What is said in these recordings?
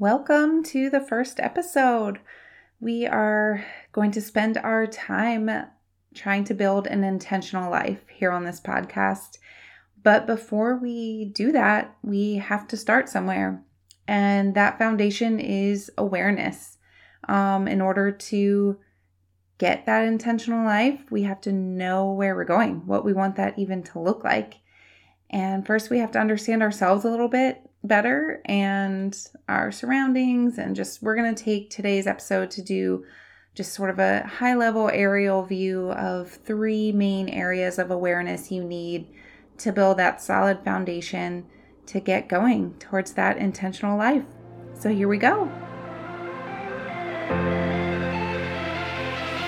Welcome to the first episode. We are going to spend our time trying to build an intentional life here on this podcast. But before we do that, we have to start somewhere. And that foundation is awareness. Um, in order to get that intentional life, we have to know where we're going, what we want that even to look like. And first, we have to understand ourselves a little bit better and our surroundings. And just, we're going to take today's episode to do just sort of a high level aerial view of three main areas of awareness you need to build that solid foundation to get going towards that intentional life. So here we go.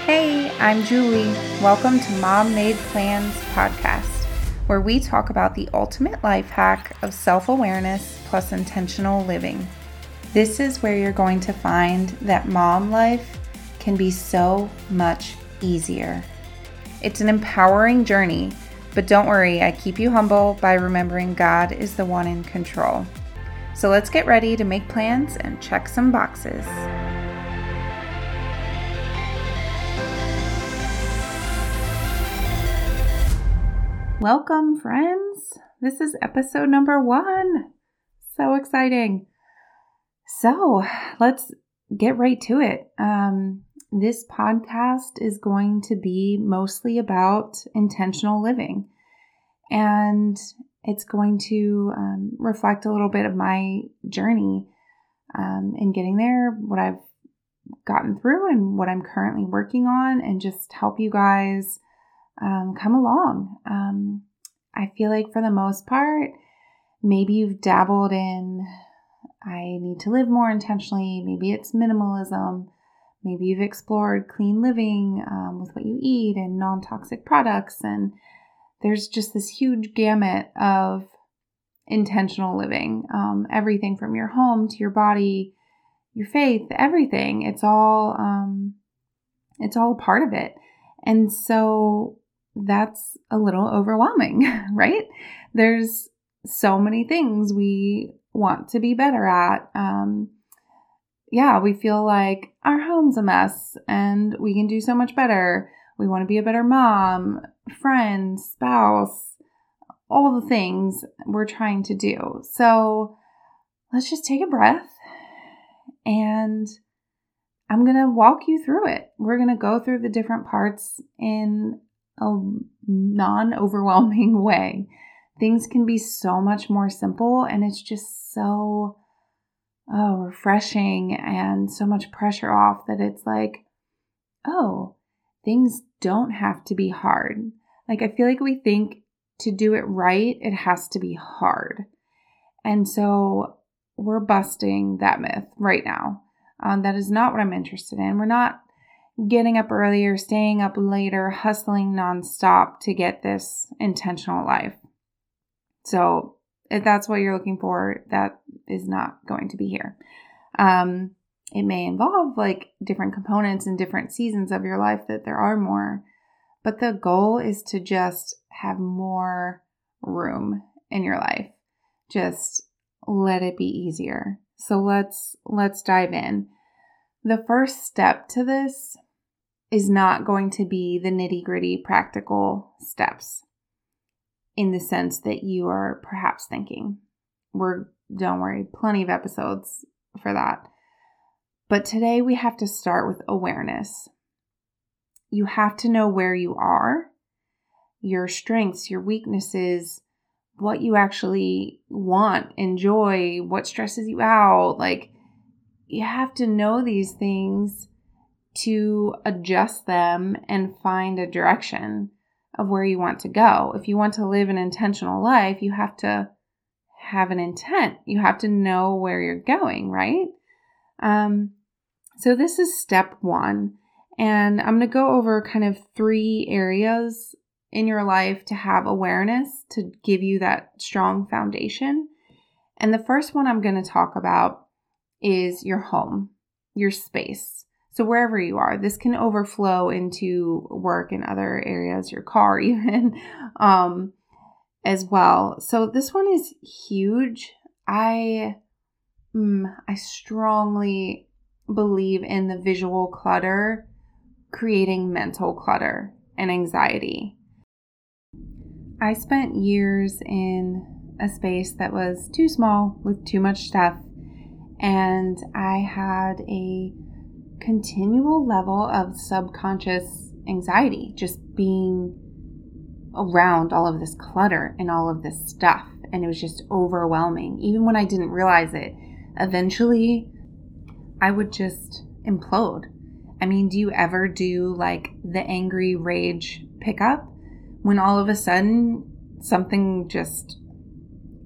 Hey, I'm Julie. Welcome to Mom Made Plans podcast where we talk about the ultimate life hack of self awareness plus intentional living. This is where you're going to find that mom life can be so much easier. It's an empowering journey, but don't worry, I keep you humble by remembering God is the one in control. So let's get ready to make plans and check some boxes. Welcome, friends. This is episode number one. So exciting. So let's get right to it. Um, this podcast is going to be mostly about intentional living, and it's going to um, reflect a little bit of my journey um, in getting there, what I've gotten through, and what I'm currently working on, and just help you guys um, come along. Um, I feel like for the most part, maybe you've dabbled in, I need to live more intentionally. Maybe it's minimalism. Maybe you've explored clean living um, with what you eat and non toxic products. And there's just this huge gamut of intentional living um, everything from your home to your body, your faith, everything. It's all, um, it's all a part of it. And so that's a little overwhelming, right? There's so many things we want to be better at. Um, yeah, we feel like our home's a mess and we can do so much better. We want to be a better mom, friend, spouse, all the things we're trying to do. So let's just take a breath and I'm going to walk you through it. We're going to go through the different parts in a non overwhelming way. Things can be so much more simple, and it's just so oh, refreshing and so much pressure off that it's like, oh, things don't have to be hard. Like, I feel like we think to do it right, it has to be hard. And so we're busting that myth right now. Um, that is not what I'm interested in. We're not getting up earlier, staying up later, hustling nonstop to get this intentional life. So, if that's what you're looking for, that is not going to be here. Um, it may involve like different components and different seasons of your life that there are more, but the goal is to just have more room in your life. Just let it be easier. So let's let's dive in. The first step to this is not going to be the nitty gritty practical steps in the sense that you are perhaps thinking. We're, don't worry, plenty of episodes for that. But today we have to start with awareness. You have to know where you are, your strengths, your weaknesses, what you actually want, enjoy, what stresses you out. Like, you have to know these things to adjust them and find a direction of where you want to go. If you want to live an intentional life, you have to have an intent. You have to know where you're going, right? Um, so, this is step one. And I'm going to go over kind of three areas in your life to have awareness to give you that strong foundation. And the first one I'm going to talk about is your home, your space. So, wherever you are, this can overflow into work and other areas, your car, even um, as well. So, this one is huge. I mm, I strongly believe in the visual clutter creating mental clutter and anxiety. I spent years in a space that was too small with too much stuff, and I had a continual level of subconscious anxiety just being around all of this clutter and all of this stuff. And it was just overwhelming. Even when I didn't realize it, eventually I would just implode. I mean, do you ever do like the angry rage pickup when all of a sudden something just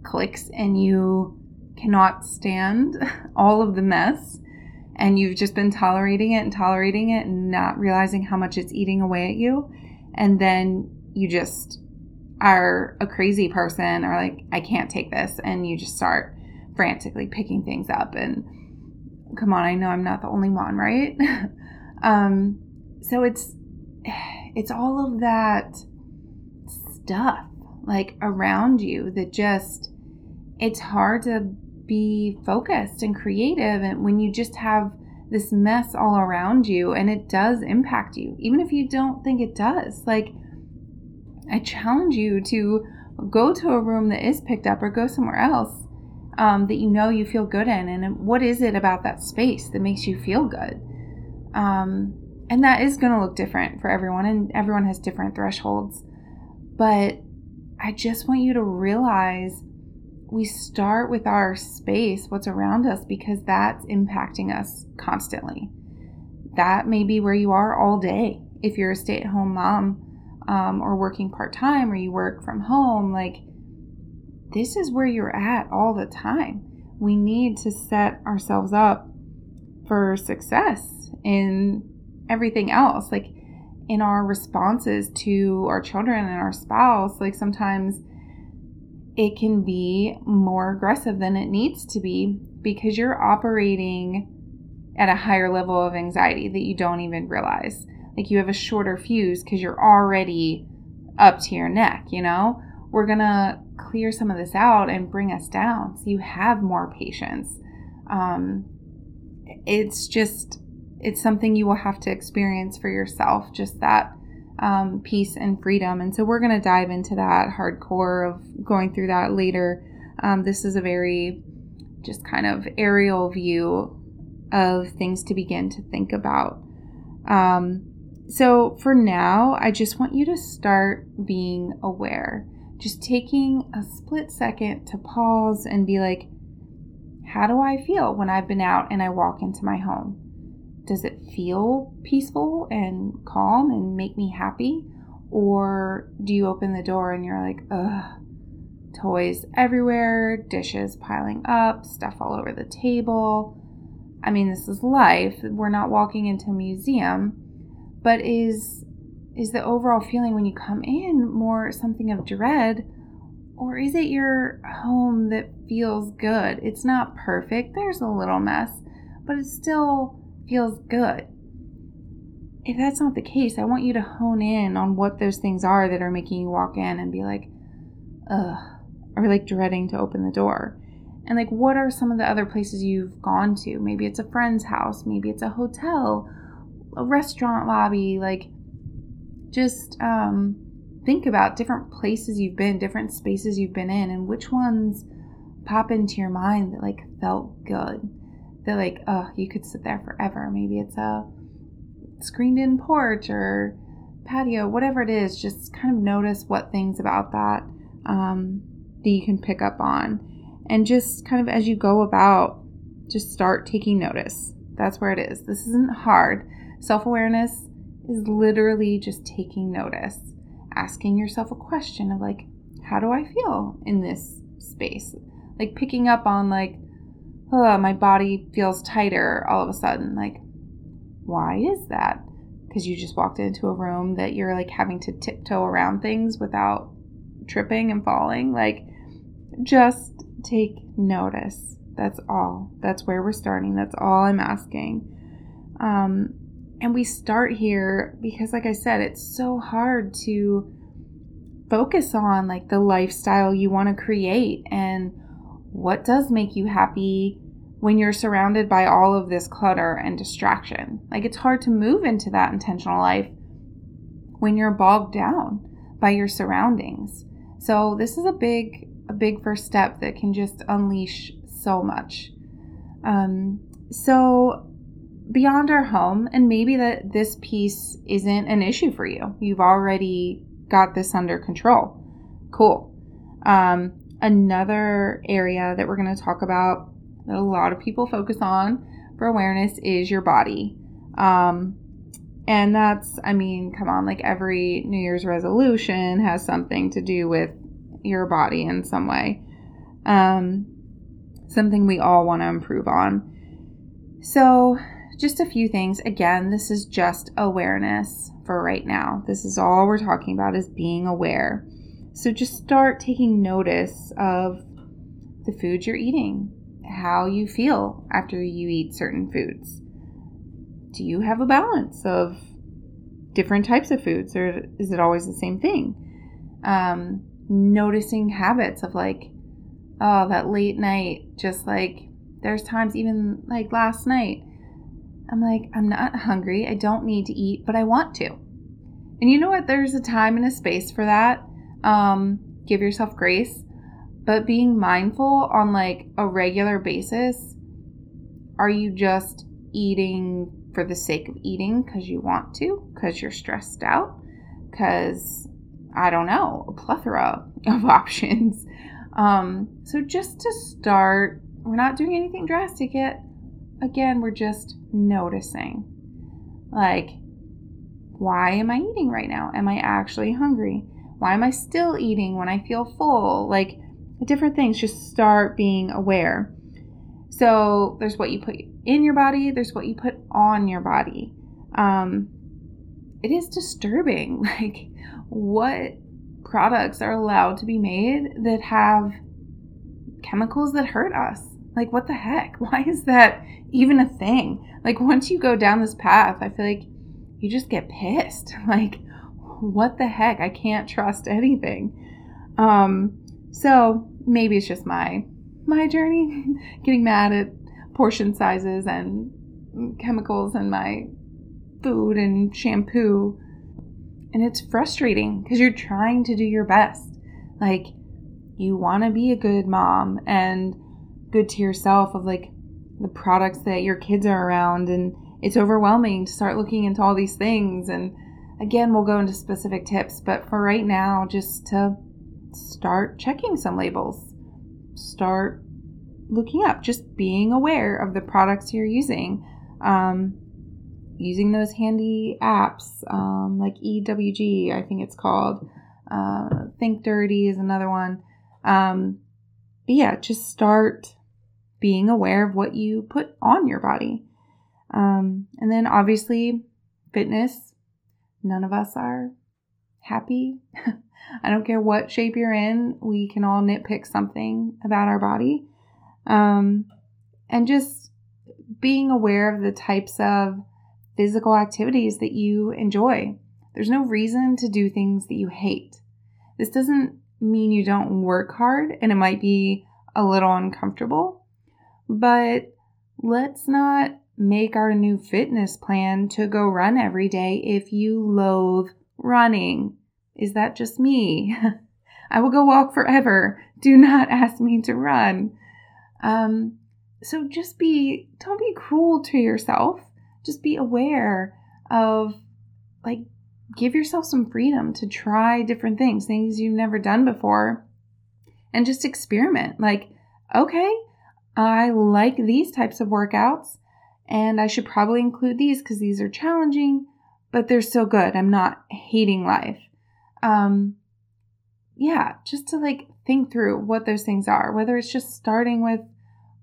clicks and you cannot stand all of the mess and you've just been tolerating it and tolerating it and not realizing how much it's eating away at you and then you just are a crazy person or like I can't take this and you just start frantically picking things up and come on I know I'm not the only one right? Um so it's it's all of that stuff like around you that just it's hard to be focused and creative and when you just have this mess all around you and it does impact you even if you don't think it does. Like i challenge you to go to a room that is picked up or go somewhere else um, that you know you feel good in and what is it about that space that makes you feel good? Um, and that is going to look different for everyone and everyone has different thresholds but i just want you to realize we start with our space, what's around us, because that's impacting us constantly. That may be where you are all day. If you're a stay at home mom um, or working part time or you work from home, like this is where you're at all the time. We need to set ourselves up for success in everything else, like in our responses to our children and our spouse. Like sometimes it can be more aggressive than it needs to be because you're operating at a higher level of anxiety that you don't even realize. Like you have a shorter fuse because you're already up to your neck, you know? We're gonna clear some of this out and bring us down so you have more patience. Um, it's just, it's something you will have to experience for yourself, just that um, peace and freedom. And so we're going to dive into that hardcore of going through that later. Um, this is a very just kind of aerial view of things to begin to think about. Um, so for now, I just want you to start being aware. Just taking a split second to pause and be like, how do I feel when I've been out and I walk into my home? Does it feel peaceful and calm and make me happy? Or do you open the door and you're like, ugh, toys everywhere, dishes piling up, stuff all over the table? I mean, this is life. We're not walking into a museum, but is is the overall feeling when you come in more something of dread or is it your home that feels good? It's not perfect. There's a little mess, but it's still feels good. If that's not the case, I want you to hone in on what those things are that are making you walk in and be like, ugh, or like dreading to open the door. And like, what are some of the other places you've gone to? Maybe it's a friend's house, maybe it's a hotel, a restaurant lobby. Like, just um, think about different places you've been, different spaces you've been in, and which ones pop into your mind that like felt good they're like, oh, you could sit there forever. Maybe it's a screened in porch or patio, whatever it is. Just kind of notice what things about that um, that you can pick up on. And just kind of as you go about, just start taking notice. That's where it is. This isn't hard. Self awareness is literally just taking notice, asking yourself a question of like, how do I feel in this space? Like picking up on like, oh, my body feels tighter all of a sudden. Like, why is that? Because you just walked into a room that you're like having to tiptoe around things without tripping and falling. Like, just take notice. That's all. That's where we're starting. That's all I'm asking. Um, and we start here because, like I said, it's so hard to focus on like the lifestyle you want to create and what does make you happy when you're surrounded by all of this clutter and distraction. Like it's hard to move into that intentional life when you're bogged down by your surroundings. So this is a big a big first step that can just unleash so much. Um, so beyond our home, and maybe that this piece isn't an issue for you. You've already got this under control. Cool. Um, another area that we're going to talk about that a lot of people focus on for awareness is your body. Um, and that's, I mean, come on, like every New Year's resolution has something to do with your body in some way. Um, something we all want to improve on. So, just a few things. Again, this is just awareness for right now. This is all we're talking about is being aware. So just start taking notice of the foods you're eating, how you feel after you eat certain foods. Do you have a balance of different types of foods, or is it always the same thing? Um, noticing habits of like, oh, that late night, just like there's times, even like last night, I'm like, I'm not hungry. I don't need to eat, but I want to. And you know what? There's a time and a space for that. Um, give yourself grace. But being mindful on like a regular basis, are you just eating for the sake of eating because you want to, because you're stressed out, because I don't know, a plethora of options. Um, so just to start, we're not doing anything drastic yet again, we're just noticing. Like, why am I eating right now? Am I actually hungry? Why am I still eating when I feel full? Like, different things. Just start being aware. So, there's what you put in your body, there's what you put on your body. Um, it is disturbing, like, what products are allowed to be made that have chemicals that hurt us. Like, what the heck? Why is that even a thing? Like, once you go down this path, I feel like you just get pissed. Like, what the heck? I can't trust anything. Um, so maybe it's just my my journey, getting mad at portion sizes and chemicals and my food and shampoo. And it's frustrating because you're trying to do your best. Like, you want to be a good mom and good to yourself of like the products that your kids are around and it's overwhelming to start looking into all these things and again we'll go into specific tips but for right now just to start checking some labels start looking up just being aware of the products you're using um, using those handy apps um, like EWG i think it's called uh, think dirty is another one um, but yeah just start being aware of what you put on your body. Um, and then obviously, fitness. None of us are happy. I don't care what shape you're in, we can all nitpick something about our body. Um, and just being aware of the types of physical activities that you enjoy. There's no reason to do things that you hate. This doesn't mean you don't work hard and it might be a little uncomfortable. But let's not make our new fitness plan to go run every day if you loathe running. Is that just me? I will go walk forever. Do not ask me to run. Um, so just be, don't be cruel to yourself. Just be aware of, like, give yourself some freedom to try different things, things you've never done before, and just experiment. Like, okay, I like these types of workouts and I should probably include these because these are challenging, but they're so good. I'm not hating life. Um, yeah, just to like think through what those things are, whether it's just starting with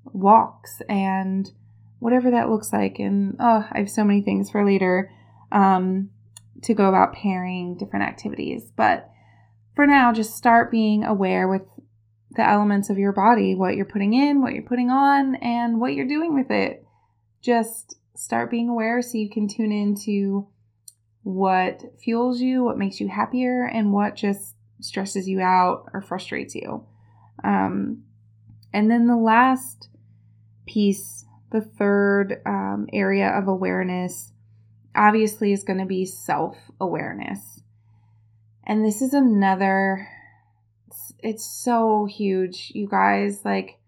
walks and whatever that looks like. And oh, I have so many things for later um, to go about pairing different activities. But for now, just start being aware with the elements of your body, what you're putting in, what you're putting on, and what you're doing with it. Just start being aware so you can tune into what fuels you, what makes you happier, and what just stresses you out or frustrates you. Um, and then the last piece, the third um, area of awareness, obviously, is going to be self awareness. And this is another, it's, it's so huge, you guys. Like,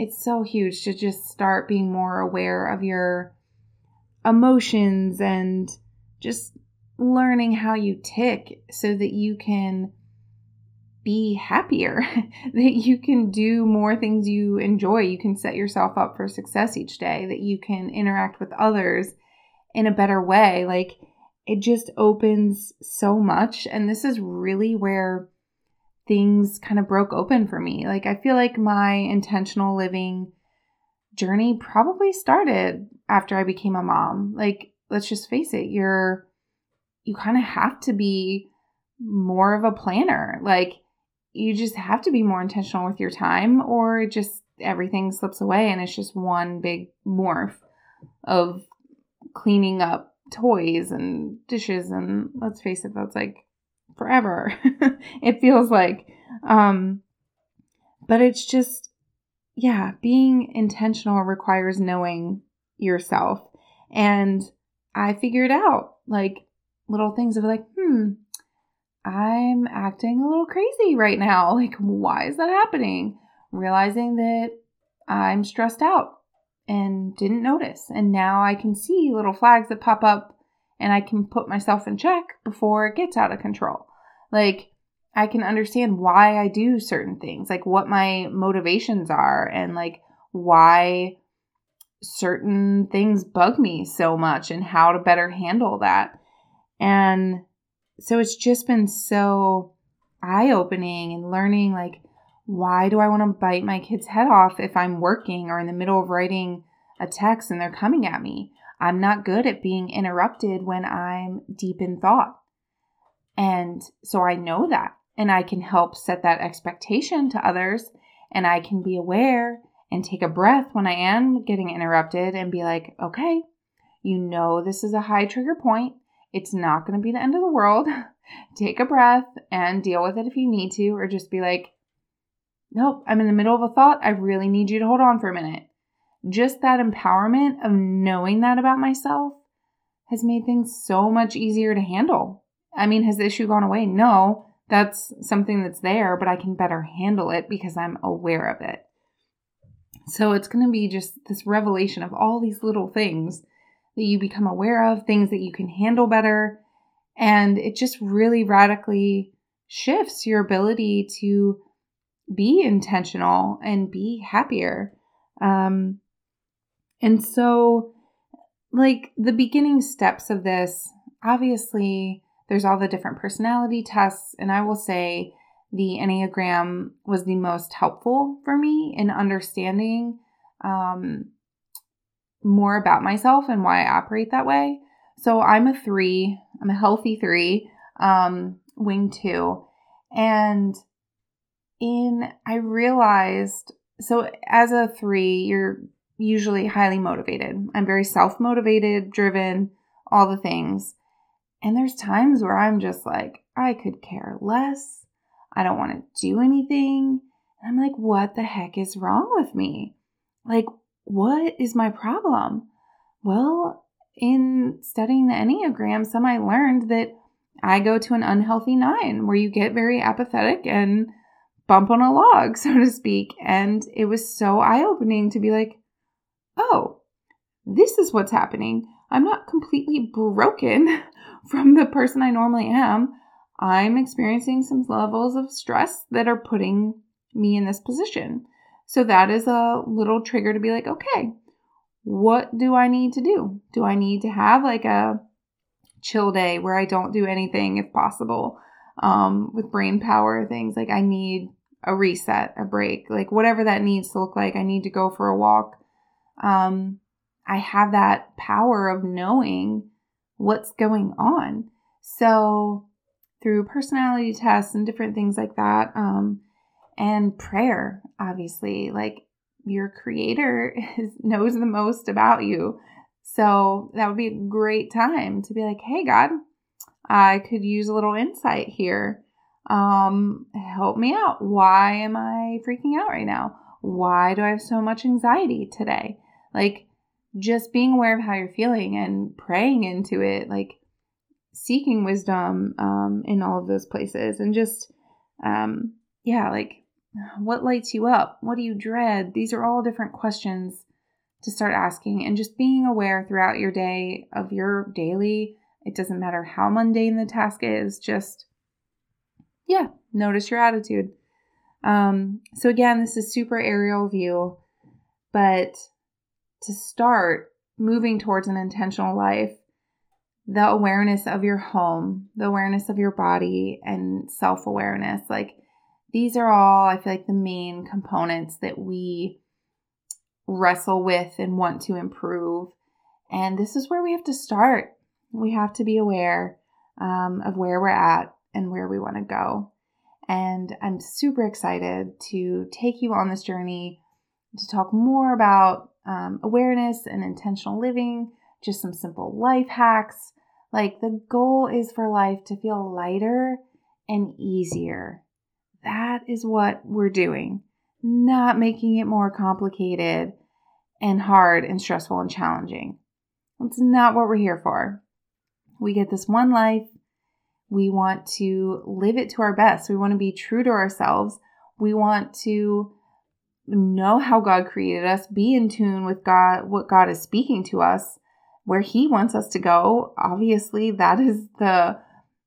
it's so huge to just start being more aware of your emotions and just learning how you tick so that you can be happier, that you can do more things you enjoy. You can set yourself up for success each day, that you can interact with others in a better way. Like it just opens so much. And this is really where things kind of broke open for me. Like I feel like my intentional living journey probably started after I became a mom. Like let's just face it, you're you kind of have to be more of a planner. Like you just have to be more intentional with your time or just everything slips away and it's just one big morph of cleaning up toys and dishes and let's face it that's like forever it feels like um but it's just yeah being intentional requires knowing yourself and i figured out like little things of like hmm I'm acting a little crazy right now. Like, why is that happening? Realizing that I'm stressed out and didn't notice. And now I can see little flags that pop up and I can put myself in check before it gets out of control. Like, I can understand why I do certain things, like what my motivations are, and like why certain things bug me so much and how to better handle that. And so it's just been so eye opening and learning like, why do I want to bite my kid's head off if I'm working or in the middle of writing a text and they're coming at me? I'm not good at being interrupted when I'm deep in thought. And so I know that and I can help set that expectation to others and I can be aware and take a breath when I am getting interrupted and be like, okay, you know, this is a high trigger point. It's not going to be the end of the world. Take a breath and deal with it if you need to, or just be like, nope, I'm in the middle of a thought. I really need you to hold on for a minute. Just that empowerment of knowing that about myself has made things so much easier to handle. I mean, has the issue gone away? No, that's something that's there, but I can better handle it because I'm aware of it. So it's going to be just this revelation of all these little things that you become aware of, things that you can handle better. And it just really radically shifts your ability to be intentional and be happier. Um, and so, like the beginning steps of this, obviously, there's all the different personality tests. And I will say the Enneagram was the most helpful for me in understanding um, more about myself and why I operate that way. So I'm a three, I'm a healthy three, um, wing two. And in, I realized, so as a three, you're usually highly motivated. I'm very self motivated, driven, all the things. And there's times where I'm just like, I could care less. I don't want to do anything. And I'm like, what the heck is wrong with me? Like, what is my problem? Well, in studying the Enneagram, some I learned that I go to an unhealthy nine where you get very apathetic and bump on a log, so to speak. And it was so eye opening to be like, oh, this is what's happening. I'm not completely broken from the person I normally am. I'm experiencing some levels of stress that are putting me in this position. So that is a little trigger to be like, okay, what do I need to do? Do I need to have like a chill day where I don't do anything if possible? Um, with brain power things like I need a reset, a break, like whatever that needs to look like. I need to go for a walk. Um, I have that power of knowing what's going on. So through personality tests and different things like that, um, and prayer, obviously. Like your creator is, knows the most about you. So that would be a great time to be like, hey, God, I could use a little insight here. Um, help me out. Why am I freaking out right now? why do I have so much anxiety today? Like, just being aware of how you're feeling and praying into it, like seeking wisdom um, in all of those places, and just, um, yeah, like what lights you up? What do you dread? These are all different questions to start asking, and just being aware throughout your day of your daily. It doesn't matter how mundane the task is, just, yeah, notice your attitude. Um, so, again, this is super aerial view, but to start moving towards an intentional life, the awareness of your home, the awareness of your body, and self awareness like these are all, I feel like, the main components that we wrestle with and want to improve. And this is where we have to start. We have to be aware um, of where we're at and where we want to go. And I'm super excited to take you on this journey to talk more about um, awareness and intentional living, just some simple life hacks. Like the goal is for life to feel lighter and easier. That is what we're doing, not making it more complicated and hard and stressful and challenging. That's not what we're here for. We get this one life. We want to live it to our best. We want to be true to ourselves. We want to know how God created us, be in tune with God, what God is speaking to us, where He wants us to go. Obviously, that is the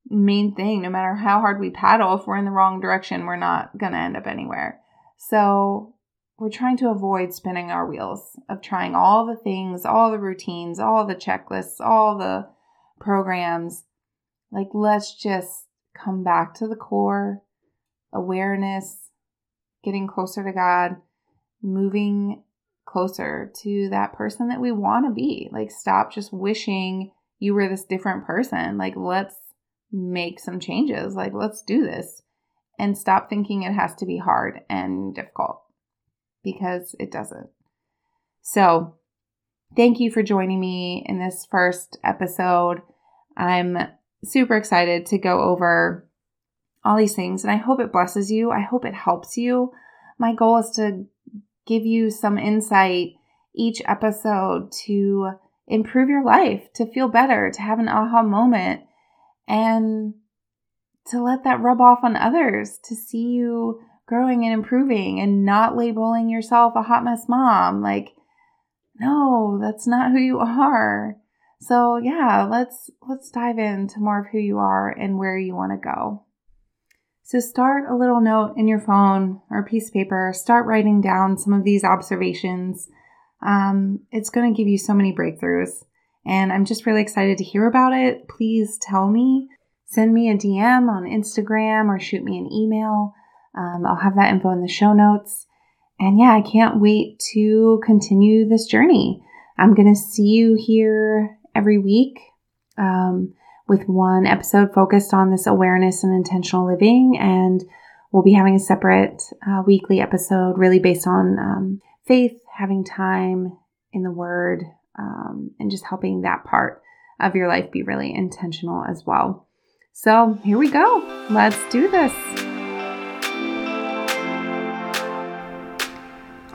main thing. No matter how hard we paddle, if we're in the wrong direction, we're not going to end up anywhere. So, we're trying to avoid spinning our wheels of trying all the things, all the routines, all the checklists, all the programs. Like, let's just come back to the core awareness, getting closer to God, moving closer to that person that we want to be. Like, stop just wishing you were this different person. Like, let's make some changes. Like, let's do this. And stop thinking it has to be hard and difficult because it doesn't. So, thank you for joining me in this first episode. I'm super excited to go over all these things and I hope it blesses you. I hope it helps you. My goal is to give you some insight each episode to improve your life, to feel better, to have an aha moment, and to let that rub off on others, to see you growing and improving and not labeling yourself a hot mess mom. Like, no, that's not who you are. So yeah, let's let's dive into more of who you are and where you want to go. So start a little note in your phone or a piece of paper. Start writing down some of these observations. Um, it's going to give you so many breakthroughs. And I'm just really excited to hear about it. Please tell me. Send me a DM on Instagram or shoot me an email. Um, I'll have that info in the show notes. And yeah, I can't wait to continue this journey. I'm going to see you here every week. Um, with one episode focused on this awareness and intentional living. And we'll be having a separate uh, weekly episode really based on um, faith, having time in the Word, um, and just helping that part of your life be really intentional as well. So here we go. Let's do this.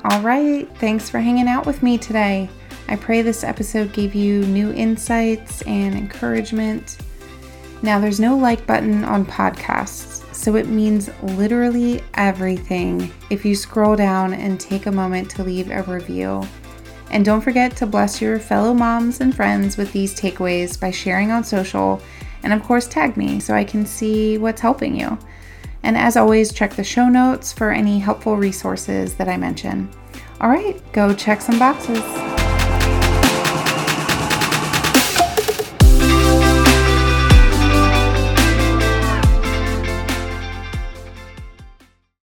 All right. Thanks for hanging out with me today. I pray this episode gave you new insights and encouragement. Now, there's no like button on podcasts, so it means literally everything if you scroll down and take a moment to leave a review. And don't forget to bless your fellow moms and friends with these takeaways by sharing on social and, of course, tag me so I can see what's helping you. And as always, check the show notes for any helpful resources that I mention. All right, go check some boxes.